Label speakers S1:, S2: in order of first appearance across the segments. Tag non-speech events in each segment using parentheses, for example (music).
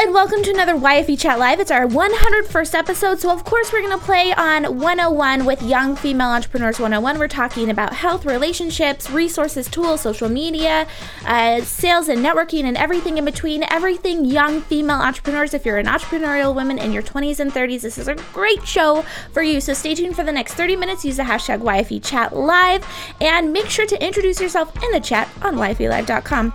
S1: and welcome to another YFE Chat Live. It's our 101st episode, so of course we're going to play on 101 with Young Female Entrepreneurs 101. We're talking about health, relationships, resources, tools, social media, uh, sales and networking, and everything in between. Everything young female entrepreneurs. If you're an entrepreneurial woman in your 20s and 30s, this is a great show for you. So stay tuned for the next 30 minutes. Use the hashtag YFE Chat Live, and make sure to introduce yourself in the chat on YFELive.com.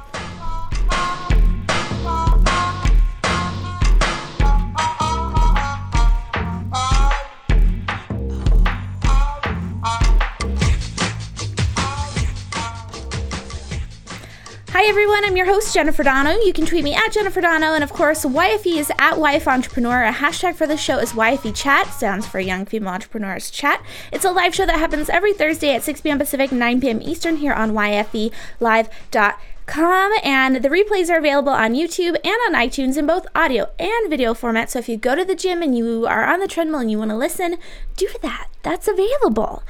S1: Everyone, I'm your host Jennifer Dono. You can tweet me at Jennifer Dono, and of course, YFE is at YF Entrepreneur. A hashtag for the show is YFE Chat, stands for Young Female Entrepreneurs Chat. It's a live show that happens every Thursday at 6 p.m. Pacific, 9 p.m. Eastern here on YFELive.com, and the replays are available on YouTube and on iTunes in both audio and video format. So if you go to the gym and you are on the treadmill and you want to listen, do that. That's available.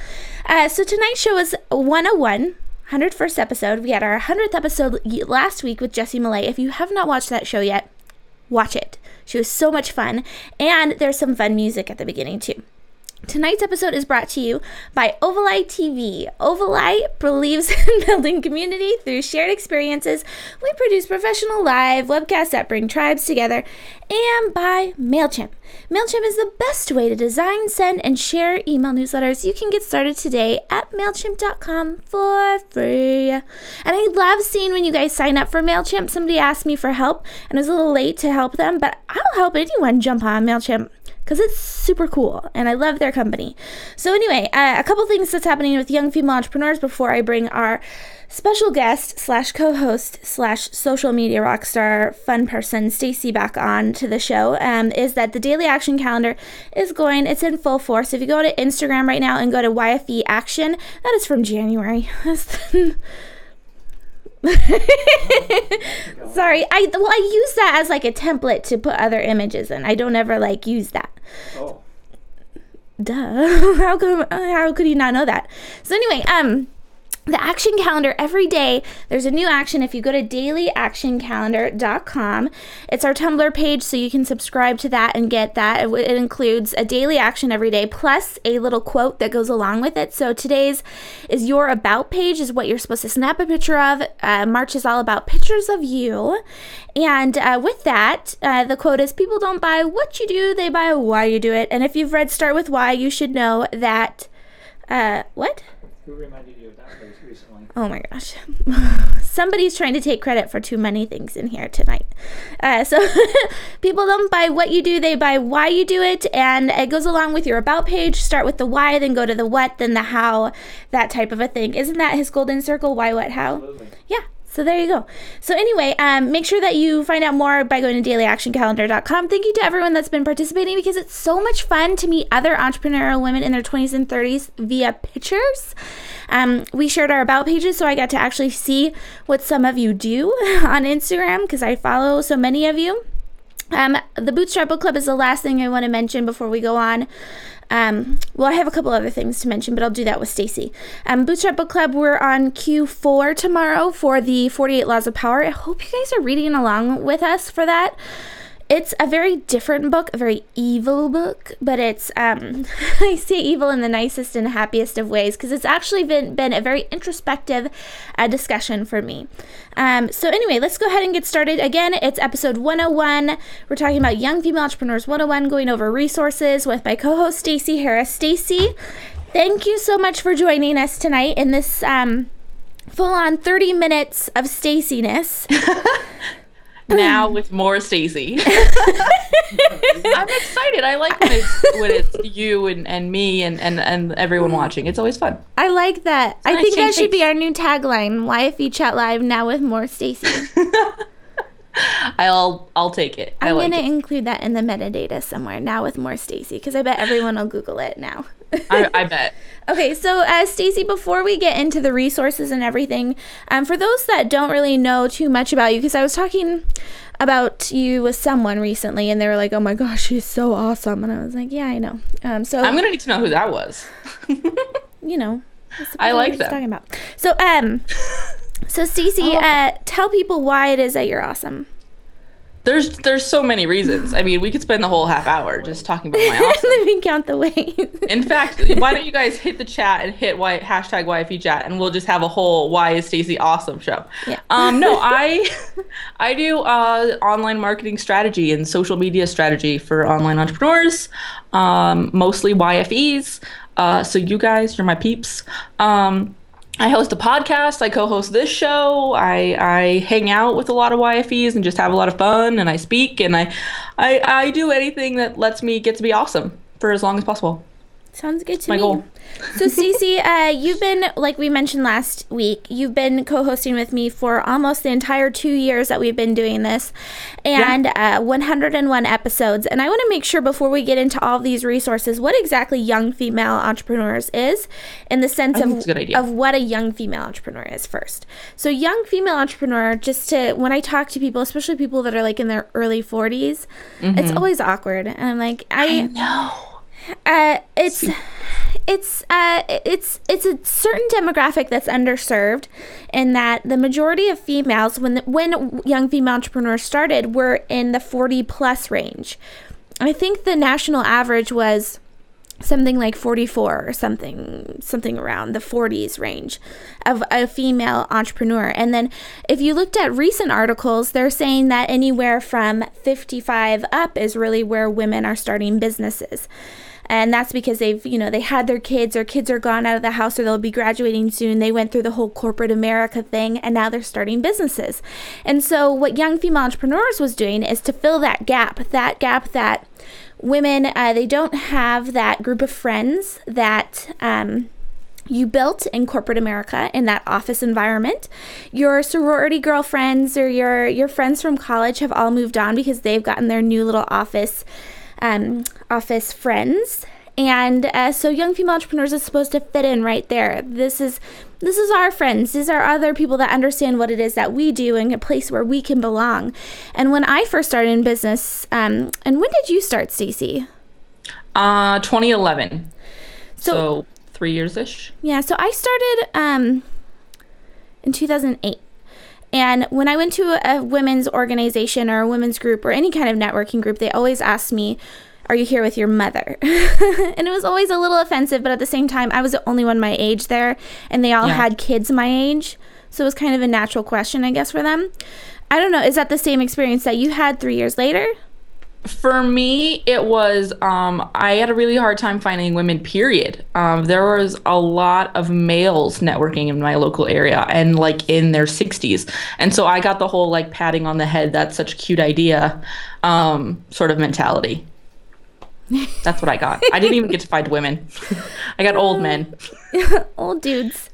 S1: Uh, so tonight's show is 101. 101st episode. We had our 100th episode last week with Jessie Millay. If you have not watched that show yet, watch it. She was so much fun. And there's some fun music at the beginning, too. Tonight's episode is brought to you by Ovalite TV. Ovalite believes (laughs) in building community through shared experiences. We produce professional live webcasts that bring tribes together. And by MailChimp. MailChimp is the best way to design, send, and share email newsletters. You can get started today at MailChimp.com for free. And I love seeing when you guys sign up for MailChimp. Somebody asked me for help, and I was a little late to help them, but I'll help anyone jump on MailChimp because it's super cool and I love their company. So, anyway, uh, a couple things that's happening with young female entrepreneurs before I bring our special guest slash co-host slash social media rock star fun person Stacey back on to the show um, is that the daily action calendar is going it's in full force if you go to instagram right now and go to yfe action that is from january (laughs) (laughs) Sorry, I well I use that as like a template to put other images in. I don't ever like use that.
S2: Oh.
S1: Duh. (laughs) how could how could you not know that? So anyway, um the action calendar every day there's a new action. If you go to dailyactioncalendar.com it's our tumblr page so you can subscribe to that and get that. It, it, includes a daily action every day plus a little quote that goes along with it. So today's is your about page is what you're supposed to snap a picture of. Uh, march is all about pictures of you. And uh, with that uh, the quote is people don't buy what you do they buy why you do it. And if you've read start with why you should know that uh, what?
S2: Who reminded you of that recently?
S1: Oh my gosh. (laughs) Somebody's trying to take credit for too many things in here tonight. Uh, so, (laughs) people don't buy what you do, they buy why you do it. And it goes along with your about page. Start with the why, then go to the what, then the how, that type of a thing. Isn't that his golden circle? Why, what, how?
S2: Absolutely.
S1: Yeah. So there you go. So anyway, um, make sure that you find out more by going to dailyactioncalendar.com. Thank you to everyone that's been participating because it's so much fun to meet other entrepreneurial women in their 20s and 30s via pictures. Um, we shared our about pages, so I got to actually see what some of you do (laughs) on Instagram because I follow so many of you. Um, the Bootstrap Book Club is the last thing I want to mention before we go on. Um, well, I have a couple other things to mention, but I'll do that with Stacey. Um, Bootstrap Book Club, we're on Q4 tomorrow for the 48 Laws of Power. I hope you guys are reading along with us for that. It's a very different book, a very evil book, but it's um, (laughs) I say evil in the nicest and happiest of ways because it's actually been been a very introspective uh, discussion for me. Um, so anyway, let's go ahead and get started. Again, it's episode 101. We're talking about young female entrepreneurs 101, going over resources with my co-host Stacey Harris. Stacey, thank you so much for joining us tonight in this um, full-on 30 minutes of Staciness. (laughs)
S3: now (laughs) with more Stacey. (laughs) I'm excited. I like when it's when it's you and, and me and, and, and everyone watching. It's always fun.
S1: I like that. I
S3: nice
S1: think that should be our new tagline. YFE Chat Live now with more Stacey. (laughs)
S3: I'll I'll take it. I
S1: I'm
S3: like
S1: gonna
S3: it.
S1: include that in the metadata somewhere. Now with more Stacey, because I bet everyone will Google it now. (laughs)
S3: I, I bet.
S1: Okay, so uh, Stacey, before we get into the resources and everything, um, for those that don't really know too much about you, because I was talking about you with someone recently, and they were like, "Oh my gosh, she's so awesome," and I was like, "Yeah, I know." Um, so
S3: I'm gonna need to know who that was. (laughs)
S1: you know,
S3: I like
S1: just. Talking about. So, um, so Stacey, (laughs)
S3: Oh.
S1: uh, tell people why it is that you're awesome.
S3: There's there's so many reasons. I mean, we could spend the whole half hour just talking about my (laughs) awesome.
S1: Let me count the ways.
S3: In fact, why don't you guys hit the chat and hit y, hashtag YFE chat, and we'll just have a whole Why is Stacey Awesome show.
S1: Yeah.
S3: Um, no, (laughs) I (laughs) I do uh, online marketing strategy and social media strategy for online entrepreneurs, um, mostly YFEs. Uh, so you guys, you're my peeps. Um, I host a podcast. I co-host this show. I I hang out with a lot of YFEs and just have a lot of fun. And I speak and I I, I do anything that lets me get to be awesome for as long as possible.
S1: Sounds good to
S3: My
S1: me.
S3: goal.
S1: So, Cece, uh, you've been, like we mentioned last week, you've been co hosting with me for almost the entire two years that we've been doing this and uh, 101 episodes. And I want to make sure before we get into all these resources, what exactly Young Female Entrepreneurs is in the sense of,
S3: it's a good idea.
S1: of what a young female entrepreneur is first. So, young female entrepreneur, just to, when I talk to people, especially people that are like in their early 40s, it's always awkward. And I'm like, I
S3: No.
S1: Uh, it's it's uh, it's it's a certain demographic that's underserved, in that the majority of females, when the, when young female entrepreneurs started, were in the forty plus range. I think the national average was something like 44 or something something around the 40s range of a female entrepreneur. And then if you looked at recent articles they're saying that anywhere from 55 up is really where women are starting businesses and that's because they've you know they had their kids or kids are gone out of the house or they'll be graduating soon they went through the whole corporate america thing and now they're starting businesses and so what young female entrepreneurs was doing is to fill that gap that gap that women uh, they don't have that group of friends that um, you built in corporate America in that office environment. Your sorority girlfriends or your your friends from college have all moved on because they've gotten their new little office um, office friends. And uh, so, young female entrepreneurs is supposed to fit in right there. This is this is our friends. These are other people that understand what it is that we do and a place where we can belong. And when I first started in business, um, and when did you start, Stacey?
S3: Uh, 2011.
S1: So-
S3: So, three years ish.
S1: Yeah, so I started um, in 2008. And when I went to a women's organization or a women's group or any kind of networking group, they always asked me, Are you here with your mother? (laughs) and it was always a little offensive, but at the same time, I was the only one my age there, and they all
S3: Yeah.
S1: had kids my age. So it was kind of a natural question, I guess, for them. I don't know. Is that the same experience that you had three years later?
S3: For me, it was um, I had a really hard time finding women. Period. Um, there was a lot of males networking in my local area, and like in their 60s, and so I got the whole like patting on the head. That's such a cute idea, um, sort of mentality. That's what I got. I didn't even get to find women. I got old men. (laughs)
S1: old dudes.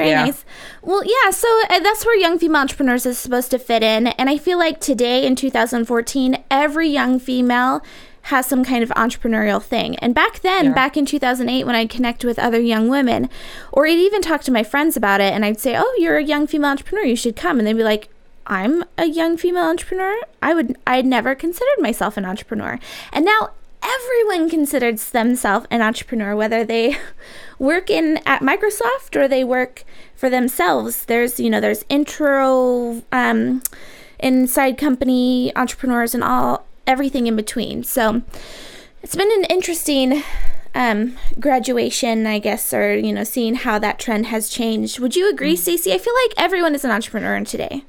S1: Very
S3: Yeah.
S1: nice. Well, yeah, so uh, that's where young female entrepreneurs is supposed to fit in. And I feel like today in 2014, every young female has some kind of entrepreneurial thing. And back then,
S3: Yeah.
S1: back in 2008, when I'd connect with other young women, or I'd even talk to my friends about it, and I'd say, Oh, you're a young female entrepreneur, you should come. And they'd be like, I'm a young female entrepreneur. I would I'd never considered myself an entrepreneur. And now everyone considers themselves an entrepreneur whether they (laughs) work in at Microsoft or they work for themselves. There's, you know, there's intro um inside company entrepreneurs and all everything in between. So it's been an interesting um, graduation, I guess, or you know, seeing how that trend has changed. Would you agree, Stacey? I feel like everyone is an entrepreneur today.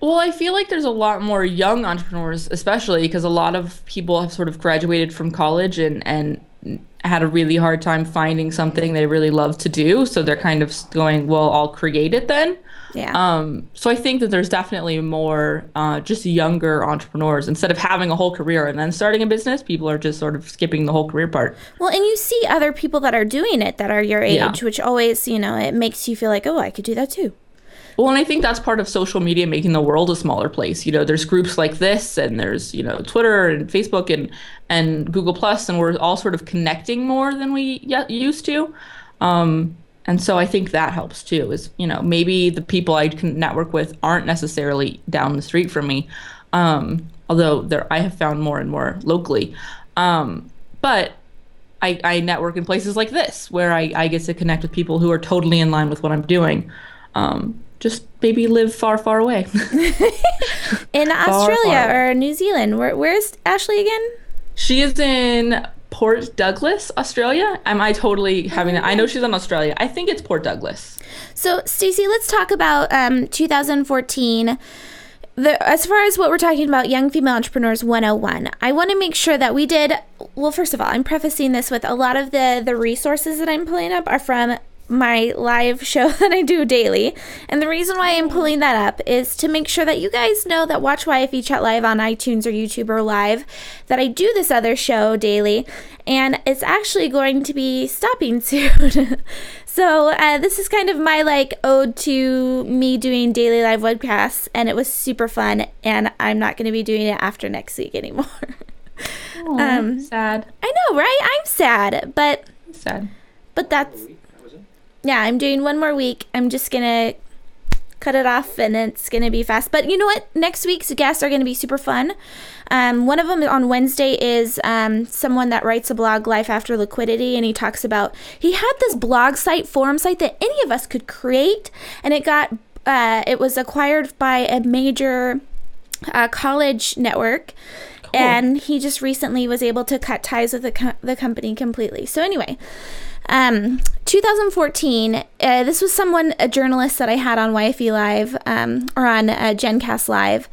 S3: Well, I feel like there's a lot more young entrepreneurs, especially because a lot of people have sort of graduated from college and and had a really hard time finding something they really love to do. So they're kind of going, well, I'll create it then.
S1: Yeah.
S3: Um, so I think that there's definitely more uh, just younger entrepreneurs. Instead of having a whole career and then starting a business, people are just sort of skipping the whole career part.
S1: well, and you see other people that are doing it that are your age,
S3: Yeah.
S1: which always, you know, it makes you feel like, oh, I could do that too.
S3: Well, and I think that's part of social media making the world a smaller place. You know, there's groups like this, and there's you know Twitter and Facebook and and Google Plus, and we're all sort of connecting more than we used to. Um, and so I think that helps too. Is you know maybe the people I can network with aren't necessarily down the street from me, um, although there I have found more and more locally. Um, but I, I network in places like this where I, I get to connect with people who are totally in line with what I'm doing. Um, just maybe live far, far away. (laughs)
S1: In Australia
S3: far
S1: or New Zealand. Where, where's Ashley again?
S3: she is in Port Douglas, Australia. Am I totally having? I know she's in Australia. I think it's Port Douglas.
S1: So, Stacey, let's talk about um, 2014. The, as far as what we're talking about, Young Female Entrepreneurs 101, I want to make sure that we did. Well, first of all, I'm prefacing this with a lot of the the resources that I'm pulling up are from my live show (laughs) that I do daily. And the reason why I'm pulling that up is to make sure that you guys know that Watch YFE Chat Live on iTunes or YouTube or live, that I do this other show daily. And it's actually going to be stopping (laughs) soon. so uh, this is kind of my like ode to me doing daily live webcasts. And it was super fun. And I'm not going to be doing it after next week anymore. (laughs)
S3: um, sad.
S1: I know, right? I'm sad. But,
S3: Sad.
S1: but that's
S2: That was it.
S1: Yeah, I'm doing one more week. I'm just gonna cut it off and it's gonna be fast. But you know what? Next week's guests are gonna be super fun. Um, one of them on Wednesday is um, someone that writes a blog, Life After Liquidity, and he talks about he had this blog site, forum site that any of us could create, and it got uh, it was acquired by a major uh, college network. And he just recently was able to cut ties with the, co- the company completely. So, anyway, um, 2014, uh, this was someone, a journalist that I had on YFE Live, um, or on uh, GenCast Live.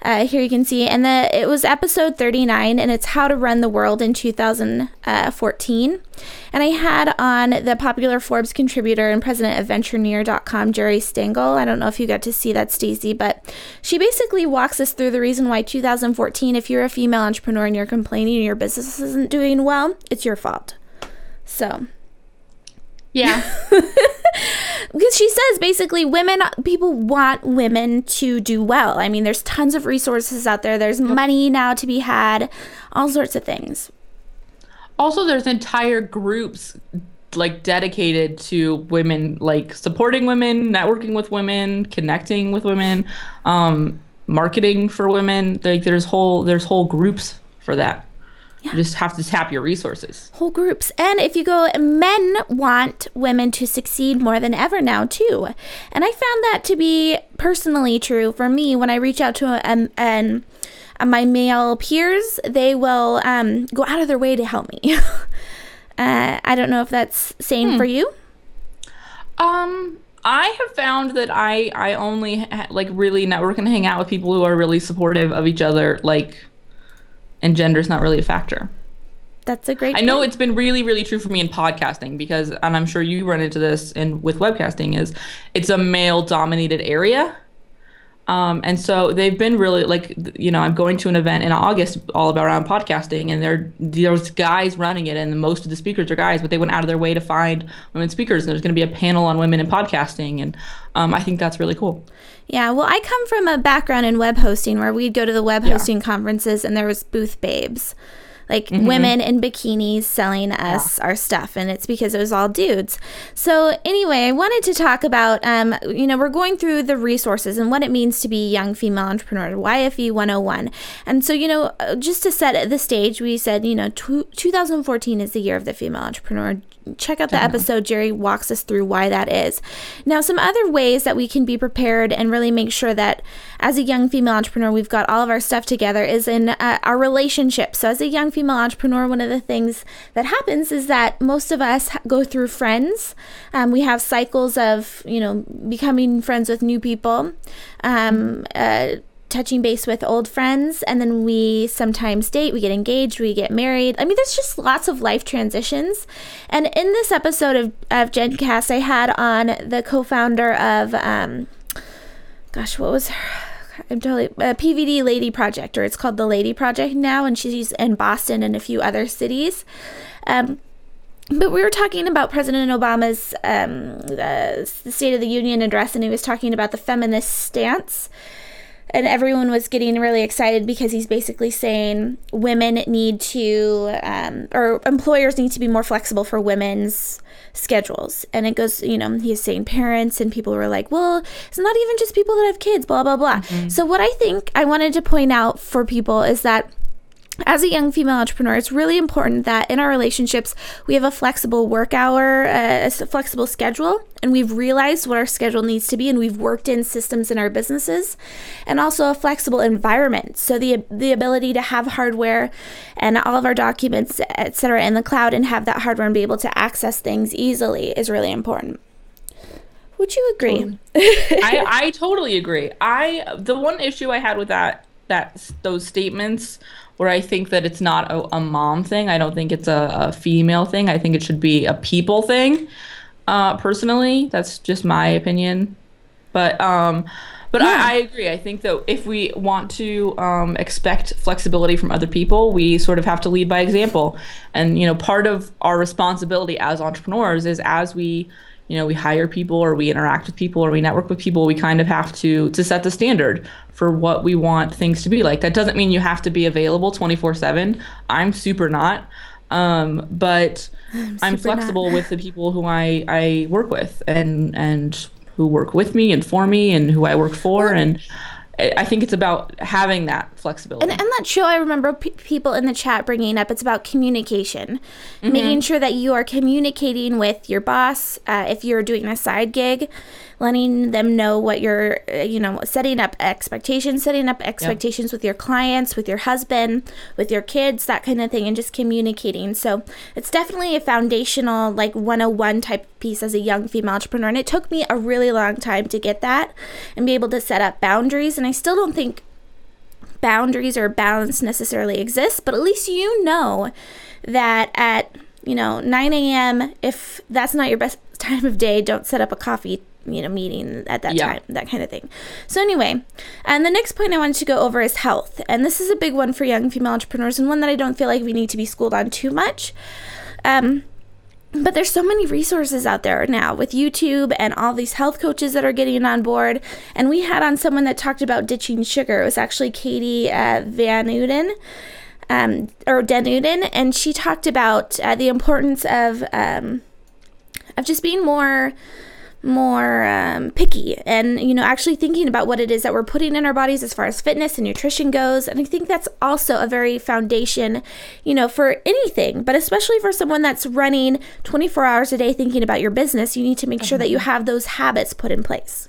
S1: Uh, here you can see, and the it was episode 39, and it's how to run the world in 2014. And I had on the popular Forbes contributor and president of Ventureneer.com, Geri Stengel. I don't know if you got to see that, Stacey, but she basically walks us through the reason why 2014, if you're a female entrepreneur and you're complaining your business isn't doing well, it's your fault. So,
S3: Yeah. (laughs)
S1: because she says basically women people want women to do well i mean there's tons of resources out there there's money now to be had all sorts of things
S3: also, there's entire groups like dedicated to women, like supporting women, networking with women, connecting with women, um, marketing for women. Like there's whole there's whole groups for that. You just have to tap your resources.
S1: whole groups. And if you go men want women to succeed more than ever now too. And i found that to be personally true for me. When i reach out to um, an uh, my male peers they will um, go out of their way to help me. (laughs) Uh, i don't know if that's same for you.
S3: Um, I have found that I I only ha- like really network and hang out with people who are really supportive of each other. Like, and gender's not really a factor.
S1: that's a great
S3: I know it's been really, really true for me in podcasting because, and I'm sure you run into this in with webcasting, is it's a male dominated area. Um, and so they've been really like, you know, I'm going to an event in August all about around podcasting, and there there's guys running it, and most of the speakers are guys, but they went out of their way to find women speakers. And there's going to be a panel on women in podcasting, and um, I think that's really cool.
S1: Yeah, well, I come from a background in web hosting where we'd go to the web hosting conferences and there was booth babes, like women in bikinis selling us our stuff, and it's because it was all dudes. So anyway, I wanted to talk about, um, you know, we're going through the resources and what it means to be a young female entrepreneur, YFE 101, and so you know, uh, just to set the stage, we said, you know, tw 2014 is the year of the female entrepreneur check out the episode. Geri walks us through why that is. Now, some other ways that we can be prepared and really make sure that as a young female entrepreneur, we've got all of our stuff together is in uh, our relationships. So, as a young female entrepreneur, one of the things that happens is that most of us go through friends. Um, we have cycles of, you know, becoming friends with new people. Um, uh, touching base with old friends and then we sometimes date we get engaged we get married. I mean there's just lots of life transitions. And in this episode of, of gencast i had on the co-founder of um gosh what was her (sighs) I'm totally uh, PVD Lady Project, or it's called the Lady Project now, and she's in Boston and a few other cities. Um, but we were talking about President Obama's um, the State of the Union address, and he was talking about the feminist stance and everyone was getting really excited because he's basically saying women need to um, or employers need to be more flexible for women's schedules. And it goes you know he's saying parents and people were like well it's not even just people that have kids blah blah blah. So what i think i wanted to point out for people is that as a young female entrepreneur, it's really important that in our relationships we have a flexible work hour, uh, a flexible schedule, and we've realized what our schedule needs to be, and we've worked in systems in our businesses, and also a flexible environment. So the the ability to have hardware and all of our documents, etc., in the cloud, and have that hardware and be able to access things easily is really important. Would you agree? (laughs)
S3: I, I totally agree. I the one issue I had with that that those statements where I think that it's not a, a mom thing. I don't think it's a, a, female thing. I think it should be a people thing. Uh, personally, that's just my opinion. But um, but yeah. I, I, agree. I think that if we want to um, expect flexibility from other people, we sort of have to lead by example. And you know, part of our responsibility as entrepreneurs is as we you know we hire people or we interact with people or we network with people we kind of have to to set the standard for what we want things to be like that doesn't mean you have to be available 24/7 I'm super not um, but I'm, I'm flexible not. with the people who I I work with and and who work with me and for me and who I work for and I think it's about having that flexibility.
S1: And, and that show, I remember p- people in the chat bringing up, it's about communication, mm-hmm. making sure that you are communicating with your boss. Uh, if you're doing a side gig, letting them know what you're, uh, you know, setting up expectations, setting up expectations with your clients, with your husband, with your kids, that kind of thing, and just communicating. So it's definitely a foundational, like 101 type piece as a young female entrepreneur. And it took me a really long time to get that and be able to set up boundaries. And I still don't think boundaries or balance necessarily exist, but at least you know that at you know 9 a.m. if that's not your best (laughs) time of day, don't set up a coffee you know meeting at that yeah. time that kind of thing so anyway and the next point i wanted to go over is health and this is a big one for young female entrepreneurs and one that i don't feel like we need to be schooled on too much um, but there's so many resources out there now with YouTube and all these health coaches that are getting on board. And we had on someone that talked about ditching sugar. It was actually Katie uh, Van Uden. Um, or Denuden, and she talked about uh, the importance of um, of just being more more um, picky and you know actually thinking about what it is that we're putting in our bodies as far as fitness and nutrition goes and i think that's also a very foundation you know for anything but especially for someone that's running 24 hours a day thinking about your business you need to make sure that you mm-hmm. have those habits put in place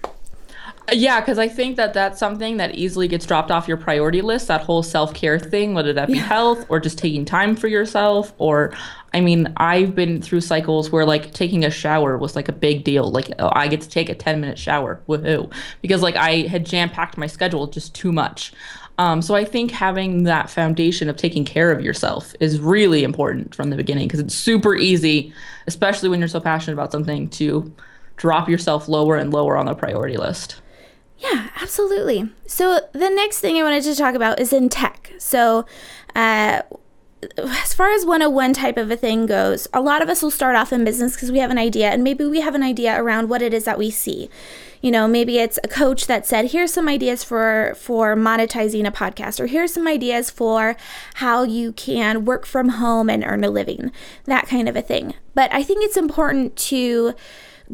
S3: yeah, because I think that that's something that easily gets dropped off your priority list. That whole self care thing, whether that be yeah. health or just taking time for yourself, or I mean, I've been through cycles where like taking a shower was like a big deal. Like I get to take a ten minute shower, woohoo! Because like I had jam packed my schedule just too much. Um, so I think having that foundation of taking care of yourself is really important from the beginning because it's super easy, especially when you're so passionate about something, to drop yourself lower and lower on the priority list.
S1: Yeah, absolutely. So the next thing I wanted to talk about is in tech. So, uh, as far as 101 type of a thing goes, a lot of us will start off in business because we have an idea, and maybe we have an idea around what it is that we see. You know, maybe it's a coach that said, "Here's some ideas for for monetizing a podcast," or "Here's some ideas for how you can work from home and earn a living," that kind of a thing. But I think it's important to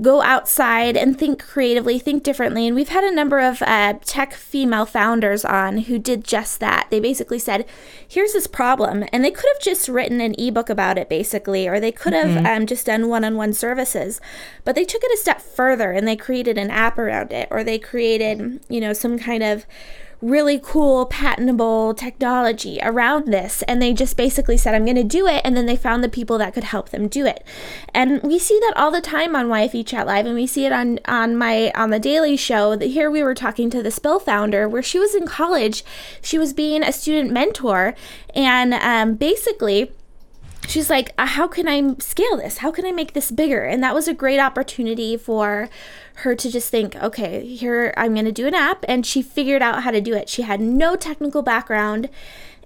S1: go outside and think creatively, think differently. And we've had a number of uh, tech female founders on who did just that. They basically said, here's this problem. And they could have just written an ebook about it, basically, or they could have mm-hmm. um, just done one on one services. But they took it a step further and they created an app around it, or they created, you know, some kind of really cool patentable technology around this. And they just basically said i'm going to do it. And then they found the people that could help them do it. And we see that all the time on yfe chat live and we see it on on my on the daily show. That here we were talking to the spill founder where she was in college. She was being a student mentor. And um, basically she's like, uh, How can I scale this? How can I make this bigger? And that was a great opportunity for her to just think, Okay, here I'm going to do an app. And she figured out how to do it. She had no technical background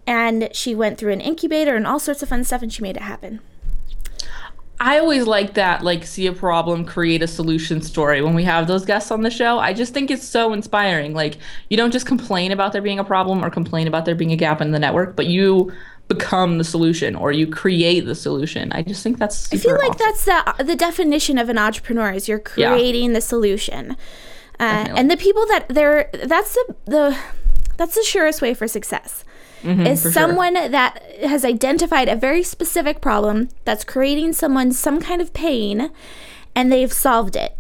S1: and she went through an incubator and all sorts of fun stuff and she made it happen.
S3: I always like that, like, see a problem, create a solution story when we have those guests on the show. I just think it's so inspiring. Like, you don't just complain about there being a problem or complain about there being a gap in the network, but you become the solution or you create the solution. I just think that's
S1: I feel like awesome. that's the the definition of an entrepreneur is you're creating yeah. the solution. Uh, and the people that they're that's the the that's the surest way for success is
S3: for sure.
S1: someone that has identified a very specific problem that's creating someone some kind of pain and they've solved it.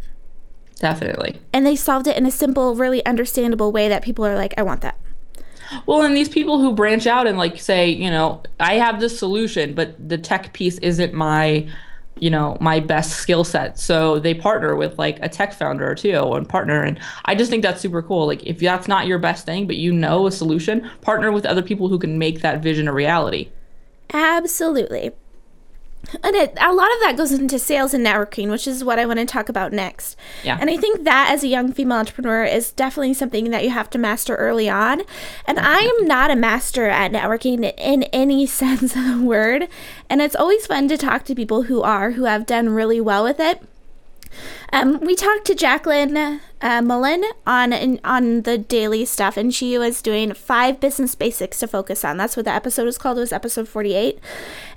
S3: Definitely.
S1: And they solved it in a simple, really understandable way that people are like, I want that.
S3: Well, and these people who branch out and like say, you know, I have this solution, but the tech piece isn't my, you know, my best skill set. So they partner with like a tech founder or two and partner. And I just think that's super cool. Like if that's not your best thing, but you know a solution, partner with other people who can make that vision a reality.
S1: Absolutely. And it, a lot of that goes into sales and networking, which is what I want to talk about next.
S3: Yeah.
S1: And I think that as a young female entrepreneur is definitely something that you have to master early on. And I am not a master at networking in any (laughs) sense of the word. And it's always fun to talk to people who are, who have done really well with it. Um, we talked to Jacqueline uh, Mullen on in, on the daily stuff, and she was doing five business basics to focus on. That's what the episode was called. It was episode forty eight,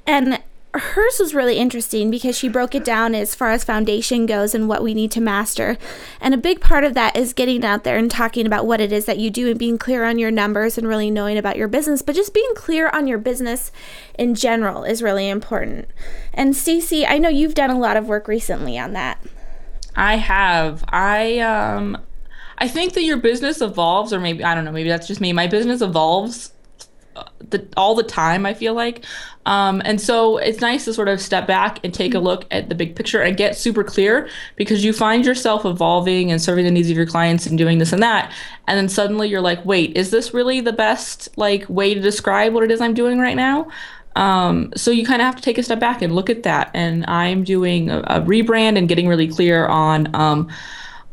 S1: and hers was really interesting because she broke it down as far as foundation goes and what we need to master. And a big part of that is getting out there and talking about what it is that you do and being clear on your numbers and really knowing about your business, but just being clear on your business in general is really important. And Stacey, I know you've done a lot of work recently on that.
S3: I have. I um I think that your business evolves or maybe I don't know, maybe that's just me. My business evolves the, all the time, I feel like. Um, and so it's nice to sort of step back and take a look at the big picture and get super clear because you find yourself evolving and serving the needs of your clients and doing this and that. And then suddenly you're like, wait, is this really the best like way to describe what it is I'm doing right now? Um, so you kind of have to take a step back and look at that. And I'm doing a, a rebrand and getting really clear on um,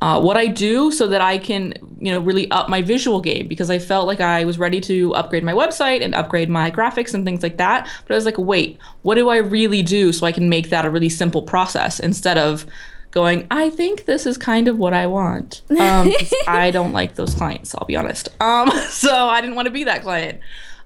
S3: uh, what I do so that I can, you know, really up my visual game because I felt like I was ready to upgrade my website and upgrade my graphics and things like that. But I was like, wait, what do I really do so I can make that a really simple process instead of going, I think this is kind of what I want. Um, (laughs) I don't like those clients, I'll be honest. Um, (laughs) so I didn't want to be that client.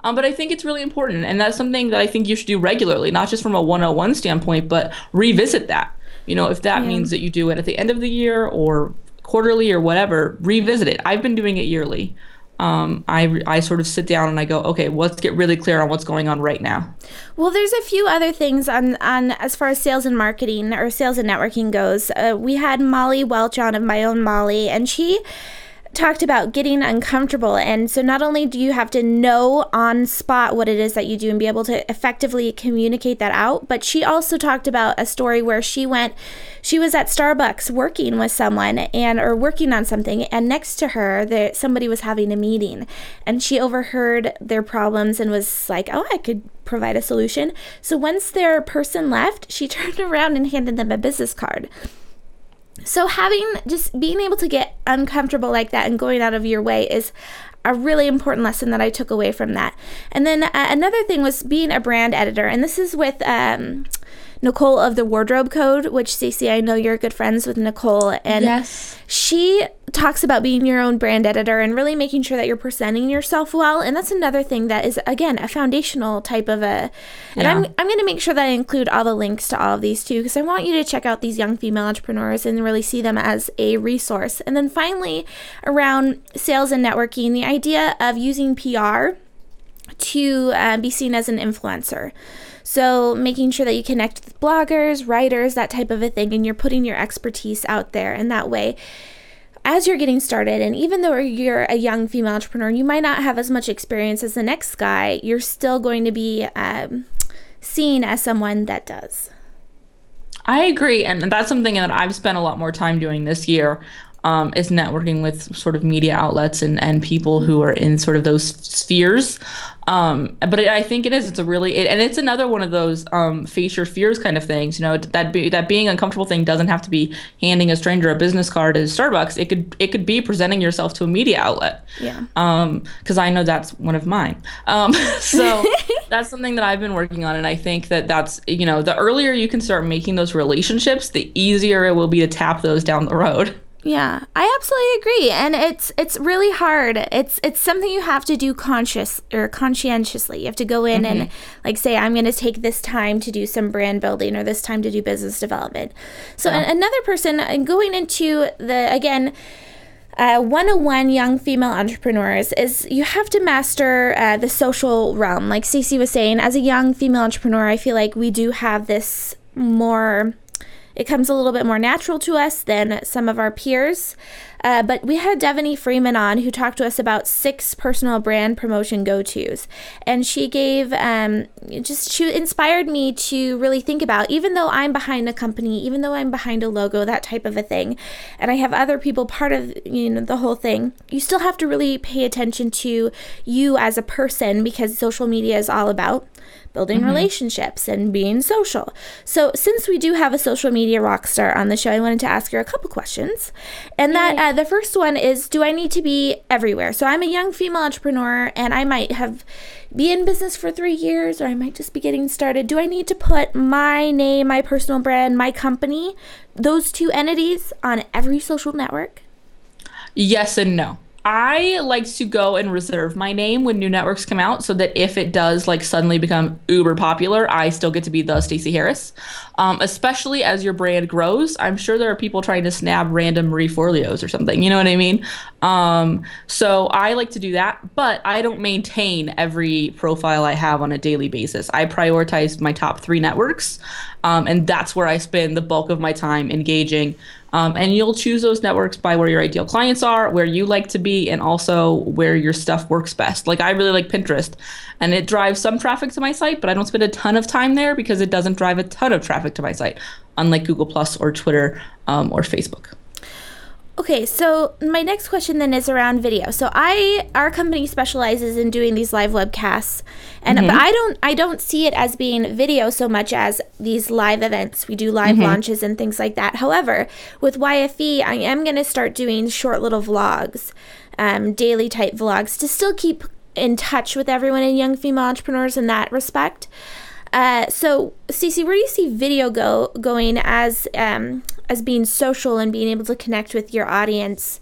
S3: Um, but I think it's really important, and that's something that I think you should do regularly, not just from a 101 standpoint, but revisit that. You know, if that
S1: Yeah.
S3: means that you do it at the end of the year or quarterly or whatever, revisit it. I've been doing it yearly. Um, I, I sort of sit down and I go, okay, let's get really clear on what's going on right now.
S1: Well, there's a few other things on on as far as sales and marketing or sales and networking goes. Uh, we had Molly Welch on of my own Molly, and she talked about getting uncomfortable. And so, not only do you have to know on spot what it is that you do and be able to effectively communicate that out, but she also talked about a story where she went, she was at Starbucks working with someone and or working on something, and next to her, there somebody was having a meeting, and she overheard their problems and was like, "Oh, I could." provide a solution. So once their person left, she (laughs) turned around and handed them a business card. So having just being able to get uncomfortable like that and going out of your way is a really important lesson that I took away from that. And then uh, another thing was being a brand editor, and this is with um, Nicole of the Wardrobe Code, which Stacey, I know you're good friends with Nicole, and
S3: Yes.
S1: she talks about being your own brand editor and really making sure that you're presenting yourself well. And that's another thing that is again a foundational type of a. And I'm I'm going to make sure that I include all the links to all of these too because I want you to check out these young female entrepreneurs and really see them as a resource. And then finally, around sales and networking, the idea of using PR to uh, be seen as an influencer. So, making sure that you connect with bloggers, writers, that type of a thing, and you're putting your expertise out there. And that way, as you're getting started, and even though you're a young female entrepreneur, you might not have as much experience as the next guy, you're still going to be um, seen as someone that does.
S3: I agree, and that's something that I've spent a lot more time doing this year. Um, is networking with sort of media outlets and, and people who are in sort of those spheres. Um, but it, I think it is. It's a really it, and it's another one of those um, face your fears kind of things. You know that be, that being uncomfortable thing doesn't have to be handing a stranger a business card at Starbucks. It could it could be presenting yourself to a media outlet.
S1: Yeah.
S3: Um, because I know that's one of mine. Um, (laughs) so (laughs) that's something that I've been working on, and I think that that's you know the earlier you can start making those relationships, the easier it will be to tap those down the road.
S1: Yeah, I absolutely agree, and it's it's really hard. It's it's something you have to do conscious or conscientiously. You have to go in and like say, I'm going to take this time to do some brand building or this time to do business development. So an- another person and going into the again. uh, 101 young female entrepreneurs is you have to master uh, the social realm. Like Stacey was saying, as a young female entrepreneur, I feel like we do have this more it comes a little bit more natural to us than some of our peers. Uh, but we had Devaney Freeman on who talked to us about six personal brand promotion go tos. And she gave, um, just, she inspired me to really think about, even though I'm behind a company, even though I'm behind a logo, that type of a thing, and I have other people part of, you know, the whole thing, you still have to really pay attention to you as a person because social media is all about building mm-hmm. relationships and being social. So, since we do have a social media rock star on the show, I wanted to ask her a couple questions. And that uh, the first one is Do I need to be everywhere? So, I'm a young female entrepreneur and I might have be in business for three years or I might just be getting started. Do I need to put my name, my personal brand, my company, those two entities on every social network?
S3: Yes and no. I like to go and reserve my name when new networks come out so that if it does like suddenly become uber popular, I still get to be the Stacey Harris. Um, especially as your brand grows, I'm sure there are people trying to snap random Marie Forleos or something. You know what I mean? Um, so I like to do that, but I don't maintain every profile I have on a daily basis. I prioritize my top three networks, um, and that's where I spend the bulk of my time engaging um, and you'll choose those networks by where your ideal clients are, where you like to be, and also where your stuff works best. Like I really like Pinterest, and it drives some traffic to my site, but I don't spend a ton of time there because it doesn't drive a ton of traffic to my site, unlike Google Plus or Twitter um, or Facebook.
S1: Okay, so my next question then is around video. So I our company specializes in doing these live webcasts, and mm-hmm. but I don't I don't see it as being video so much as these live events. We do live mm-hmm. launches and things like that. However, with YFE, I am going to start doing short little vlogs, um, daily type vlogs to still keep in touch with everyone and young female entrepreneurs in that respect. Uh, so, Stacey, where do you see video go going as um, as being social and being able to connect with your audience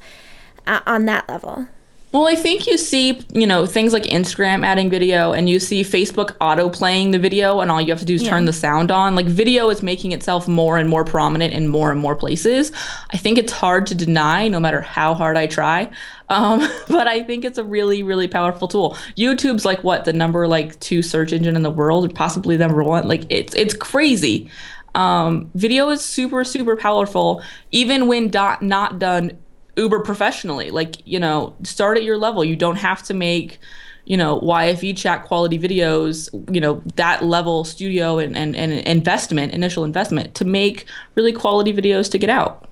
S1: uh, on that level?
S3: Well, I think you see, you know, things like Instagram adding video and you see Facebook auto playing the video and all you have to do is yeah. turn the sound on. Like video is making itself more and more prominent in more and more places. I think it's hard to deny no matter how hard I try. Um, (laughs) but I think it's a really, really powerful tool. YouTube's like what the number like two search engine in the world, possibly number one. Like it's it's crazy. Um, video is super, super powerful, even when dot, not done uber professionally. Like, you know, start at your level. You don't have to make, you know, YFE chat quality videos, you know, that level studio and, and, and investment, initial investment to make really quality videos to get out.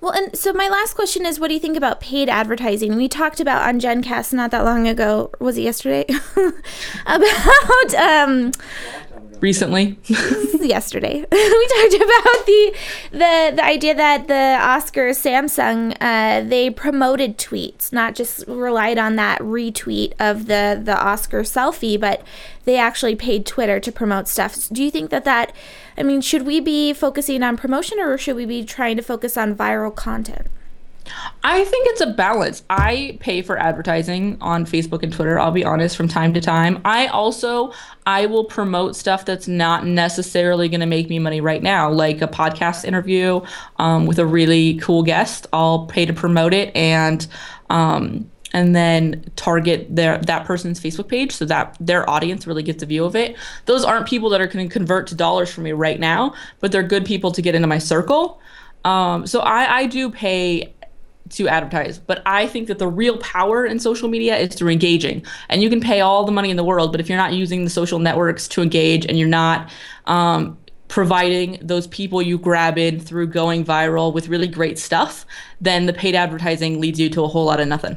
S1: Well, and so my last question is what do you think about paid advertising? We talked about on GenCast not that long ago, was it yesterday? (laughs) about um
S3: recently. (laughs)
S1: Yesterday. (laughs) We talked about the the the idea that the oscars samsung uh, they promoted tweets not just relied on that retweet of the the oscar selfie but they actually paid twitter to promote stuff. Do you think that that i mean should we be focusing on promotion or should we be trying to focus on viral content
S3: I think it's a balance. I pay for advertising on Facebook and Twitter, I'll be honest, from time to time. I also I will promote stuff that's not necessarily going to make me money right now, like a podcast interview um, with a really cool guest. I'll pay to promote it and um, and then target their that person's Facebook page so that their audience really gets a view of it. Those aren't people that are going to convert to dollars for me right now, but they're good people to get into my circle. Um, so I, I do pay to advertise. But I think that the real power in social media is through engaging. And you can pay all the money in the world, but if you're not using the social networks to engage and you're not um, providing those people you grab in through going viral with really great stuff, then the paid advertising leads you to a whole lot of nothing.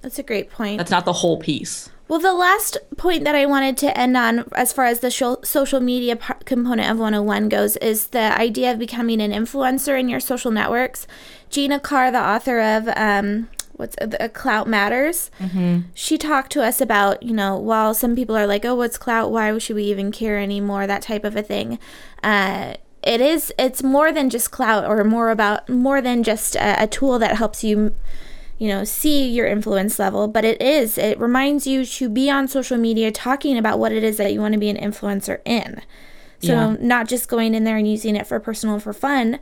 S1: That's a great point.
S3: That's not the whole piece.
S1: Well, the last point that I wanted to end on, as far as the social media component of 101 goes, is the idea of becoming an influencer in your social networks. Gina Carr, the author of um, what's a Klout Matters mm-hmm. she talked to us about you know while some people are like oh what's Klout why should we even care anymore that type of a thing uh, it is it's more than just Klout or more about more than just a, a tool that helps you you know, see your influence level, but it is, it reminds you to be on social media talking about what it is that you want to be an influencer in. So, yeah. not just going in there and using it for personal for fun.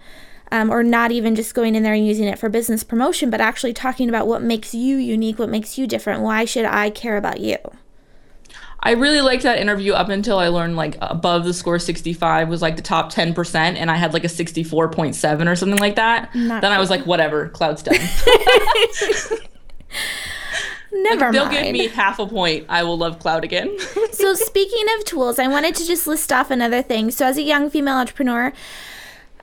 S1: Um, or not even just going in there and using it for business promotion, but actually talking about what makes you unique, what makes you different. Why should I care about you?
S3: I really liked that interview up until I learned like above the score 65 was like the top 10% and I had like a 64.7 or something like that.
S1: Not
S3: then I was like, whatever, Klout's done. (laughs)
S1: Never
S3: They'll
S1: mind.
S3: give me half a point. I will love cloud again.
S1: so speaking of tools, I wanted to just list off another thing. So as a young female entrepreneur,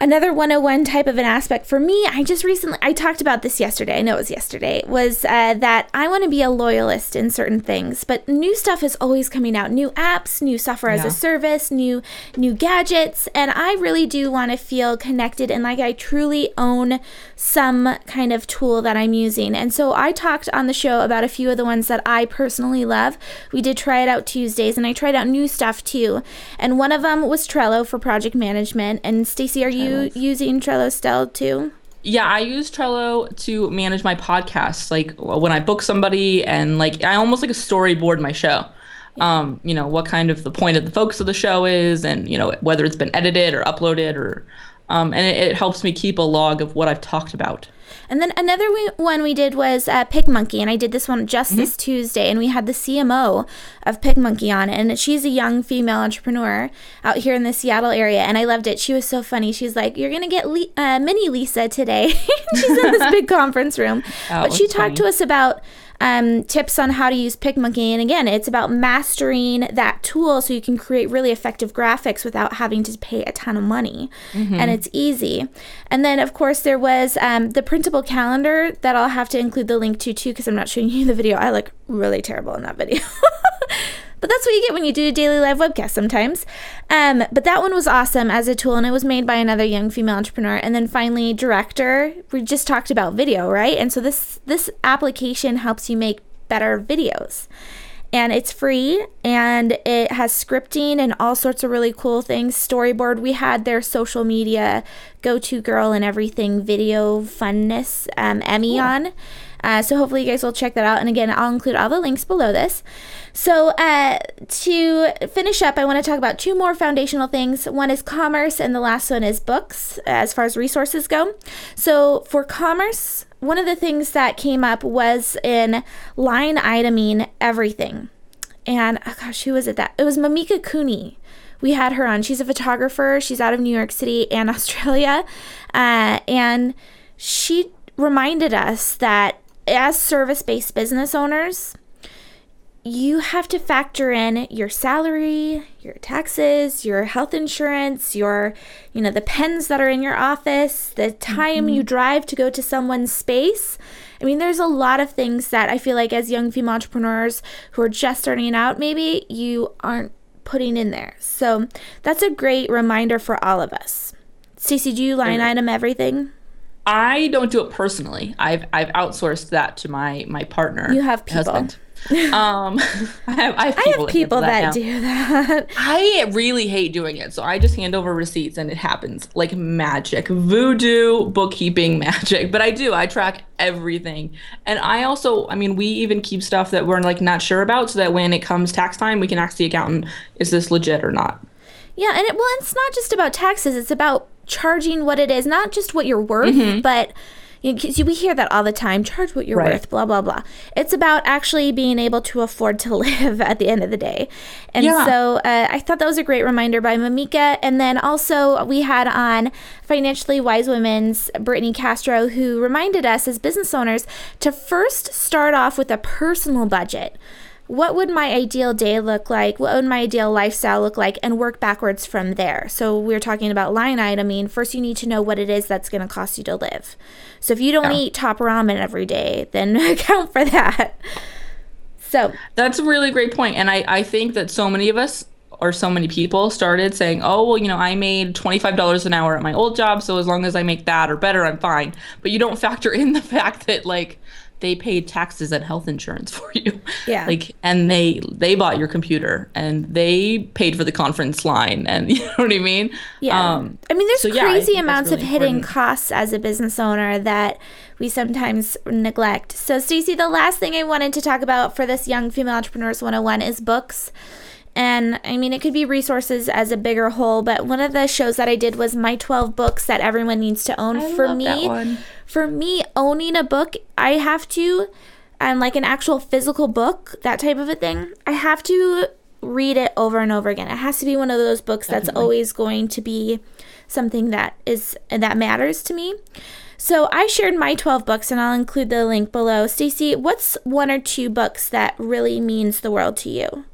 S1: another 101 type of an aspect. For me i just recently i talked about this yesterday. I know it was yesterday. Was uh, that i want to be a loyalist in certain things but new stuff is always coming out. New apps new software as
S3: Yeah.
S1: a service new new gadgets and i really do want to feel connected and like i truly own some kind of tool that i'm using. And so i talked on the show about a few of the ones that i personally love. We did try it out tuesdays and i tried out new stuff too. And one of them was trello for project management. And Stacey are you using trello still too
S3: Yeah, I use Trello to manage my podcasts. Like when I book somebody and like I almost like a storyboard my show. Um, you know, what kind of the point of the focus of the show is and you know, whether it's been edited or uploaded or um, and it, it helps me keep a log of what I've talked about.
S1: And then another we, one we did was uh, PicMonkey, and I did this one just this Tuesday, and we had the CMO of PicMonkey on, and she's a young female entrepreneur out here in the Seattle area, and I loved it. She was so funny. She's like, "You're gonna get Le- uh, mini Lisa today." (laughs) she's in this (laughs) big conference room,
S3: Oh,
S1: but she talked to us about um, tips on how to use PicMonkey, and again, it's about mastering that tool so you can create really effective graphics without having to pay a ton of money, and it's easy. And then, of course, there was um, the printable calendar that I'll have to include the link to too, because I'm not showing you the video. I look really terrible in that video. (laughs) But that's what you get when you do a daily live webcast sometimes. Um, but that one was awesome as a tool, and it was made by another young female entrepreneur. And then finally, Director. We just talked about video, right? And so this this application helps you make better videos, and it's free, and it has scripting and all sorts of really cool things. Storyboard. We had their social media go-to girl and everything video funness um, Emmy on. Uh, so hopefully you guys will check that out. And again, I'll include all the links below this. So uh, to finish up, I want to talk about two more foundational things. One is commerce, and the last one is books, as far as resources go. So for commerce, one of the things that came up was in line iteming everything. And oh gosh, who was it that? It was Mamika Cooney. We had her on. She's a photographer. She's out of New York City and (laughs) Australia. Uh, and she reminded us that as service based business owners, you have to factor in your salary, your taxes, your health insurance, your, you know, the pens that are in your office, the time you mm-hmm. drive to go to someone's space. I mean, there's a lot of things that I feel like as young female entrepreneurs who are just starting out, maybe you aren't putting in there. So that's a great reminder for all of us. Stacey, do you line item everything?
S3: I don't do it personally. I've I've outsourced that to my my partner.
S1: You have people.
S3: husband. (laughs) um, I have I have
S1: I
S3: people,
S1: have people that,
S3: now.
S1: do that. (laughs)
S3: I really hate doing it, so I just hand over receipts and it happens like magic, voodoo bookkeeping (laughs) magic. But I do, I track everything, and I also, I mean, we even keep stuff that we're like not sure about, so that when it comes tax time, we can ask the accountant, is this legit or not?
S1: Yeah, and it, well, it's not just about taxes. It's about charging what it is, not just what you're worth, but you know, we hear that all the time. Charge what you're
S3: Right.
S1: worth, blah blah blah. It's about actually being able to afford to (laughs) live at the end of the day. And
S3: Yeah.
S1: so uh, I thought that was a great reminder by Mamika. And then also we had on Financially Wise Women's Brittany Castro, who reminded us as business owners to first start off with a personal budget what would my ideal day look like? What would my ideal lifestyle look like? And work backwards from there. So we're talking about line iteming. First, you need to know what it is that's going to cost you to live. So if you don't
S3: Yeah.
S1: eat top ramen every day, then (laughs) account for that. So
S3: That's a really great point. And I, I think that so many of us or so many people started saying, oh, well, you know, I made $25 an hour at my old job. So as long as I make that or better, I'm fine. But you don't (laughs) factor in the fact that, like, they paid taxes and health insurance (laughs) for you.
S1: Yeah.
S3: Like, and they they bought your computer and they paid for the conference line and (laughs) you know what I mean?
S1: Yeah.
S3: Um,
S1: I mean, there's
S3: so
S1: crazy
S3: that's
S1: amounts of hidden
S3: important.
S1: costs as a business owner that we sometimes neglect. So, Stacey, the last thing I wanted to talk about for this Young Female Entrepreneurs 101 is books. And I mean, it could be resources as a bigger whole, but one of the shows that I did was My 12 Books That Everyone Needs to Own.
S3: I
S1: for me, for me, owning a book, I have to, and like an actual physical book, that type of a thing, I have to read it over and over again. It has to be one of those books that's always going to be something that is that matters to me. So I shared my 12 books and I'll include the link below. Stacey, what's one or two books that really means the world to you?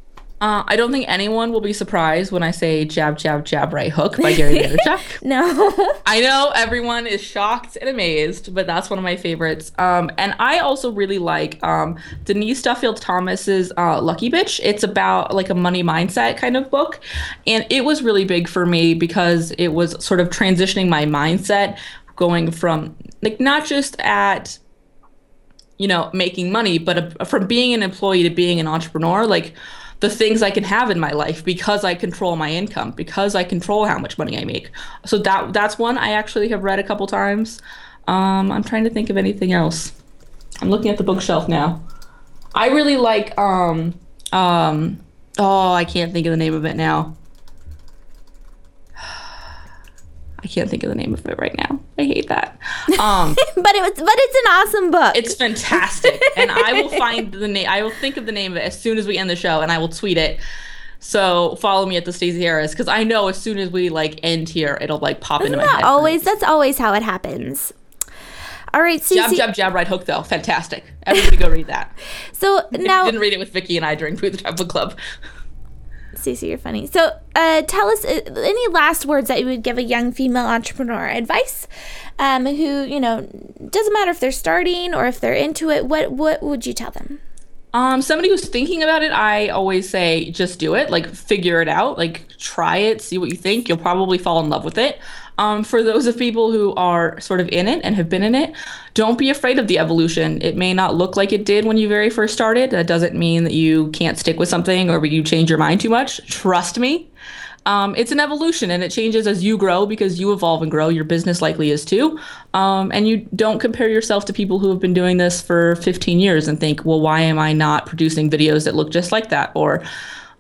S3: Uh, I don't think anyone will be surprised when I say Jab, Jab, Jab, Right Hook by Gary Vaynerchuk. (laughs)
S1: No. (laughs)
S3: I know everyone is shocked and amazed, but that's one of my favorites. Um, and I also really like um, Denise Duffield Thomas's uh, Lucky Bitch. It's about like a money mindset kind of book, and it was really big for me because it was sort of transitioning my mindset, going from like not just at you know making money, but uh from being an employee to being an entrepreneur, like the things I can have in my life because I control my income, because I control how much money I make. So that that's one I actually have read a couple times. Um, I'm trying to think of anything else. I'm looking at the bookshelf now. I really like um um oh I can't think of the name of it now. I can't think of the name of it right now. I hate that. Um (laughs)
S1: but it was but it's an awesome book.
S3: it's fantastic, and I will find the name. I will think of the name of it as soon as we end the show, and I will tweet it. So follow me at the Stacey Harris because I know as soon as we like end here, it'll like pop into my
S1: Isn't
S3: head.
S1: always that's always how it happens. All right,
S3: jab,
S1: Cece.
S3: jab, jab, right hook though, fantastic. Everybody go read that. (laughs)
S1: So now,
S3: you didn't read it with Vicky and I during Food the Book Club.
S1: Cece, you're funny. So, uh, tell us uh, any last words that you would give a young female entrepreneur advice, um, who you know doesn't matter if they're starting or if they're into it. What what would you tell them?
S3: Um, somebody who's thinking about it, I always say just do it. Like figure it out. Like try it, see what you think. You'll probably fall in love with it. Um, for those of people who are sort of in it and have been in it, don't be afraid of the evolution. It may not look like it did when you very first started. That doesn't mean that you can't stick with something or you change your mind too much. Trust me. Um, it's an evolution and it changes as you grow because you evolve and grow. Your business likely is too. Um, and you don't compare yourself to people who have been doing this for 15 years and think, well, why am I not producing videos that look just like that? Or,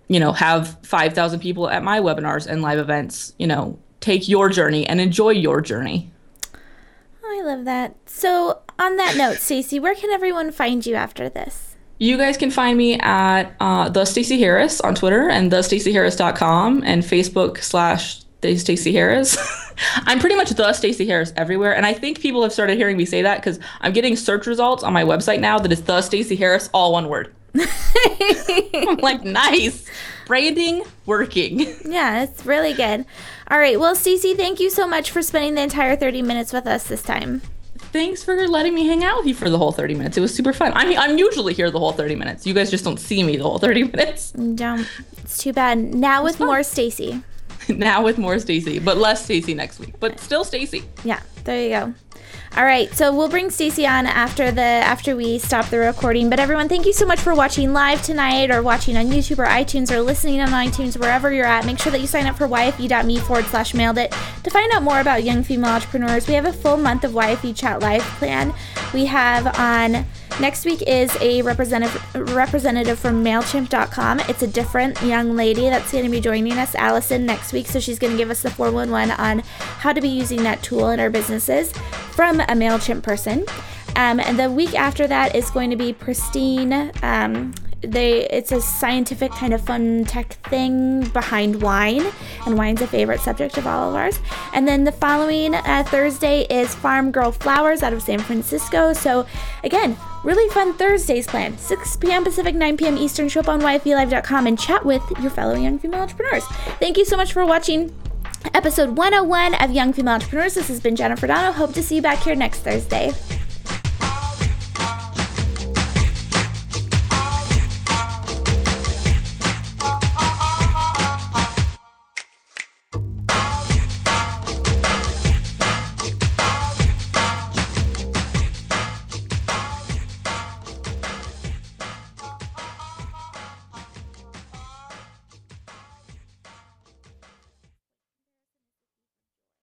S3: you know, have 5,000 people at my webinars and live events. You know, take your journey and enjoy your journey.
S1: I love that. So, on that note, Stacey, where can everyone find you after this?
S3: You guys can find me at uh, the Stacey Harris on Twitter and thestaceyharris.com and Facebook slash the Stacey Harris. (laughs) I'm pretty much the Stacey Harris everywhere, and I think people have started hearing me say that because I'm getting search results on my website now that is the Stacey Harris, all one word. (laughs) (laughs) I'm like, nice branding working. (laughs)
S1: Yeah, it's really good. All right. Well, Stacey, thank you so much for spending the entire 30 minutes with us this time.
S3: Thanks for letting me hang out with you for the whole 30 minutes. It was super fun. I mean, I'm usually here the whole 30 minutes. You guys just don't see me the whole 30 (laughs) minutes.
S1: Don't. It's too bad. Now with more Stacey. (laughs)
S3: now with more Stacey, but less Stacey next week, but still Stacey.
S1: Yeah, there you go. All right, so we'll bring Stacey on after the after we stop the recording. But everyone, thank you so much for watching live tonight, or watching on YouTube or iTunes, or listening on iTunes, wherever you're at. Make sure that you sign up for yfe.me forward slash mailed it to find out more about young female entrepreneurs. We have a full month of YFE Chat Live plan. We have on next week is a representative representative from Mailchimp.com. It's a different young lady that's going to be joining us, Allison, next week. So she's going to give us the 411 on how to be using that tool in our businesses from a MailChimp person. Um, and the week after that is going to be Pristine. Um, they it's a scientific kind of fun tech thing behind wine, and wine's a favorite subject of all of ours. And then the following uh, Thursday is Farm Girl Flowers out of San Francisco. So again, really fun Thursdays planned. 6 p.m. Pacific, 9 p.m. Eastern. Show up on YFELive.com and chat with your fellow young female entrepreneurs. Thank you so much for watching episode 101 of Young Female Entrepreneurs. This has been Jennifer Dono. Hope to see you back here next Thursday.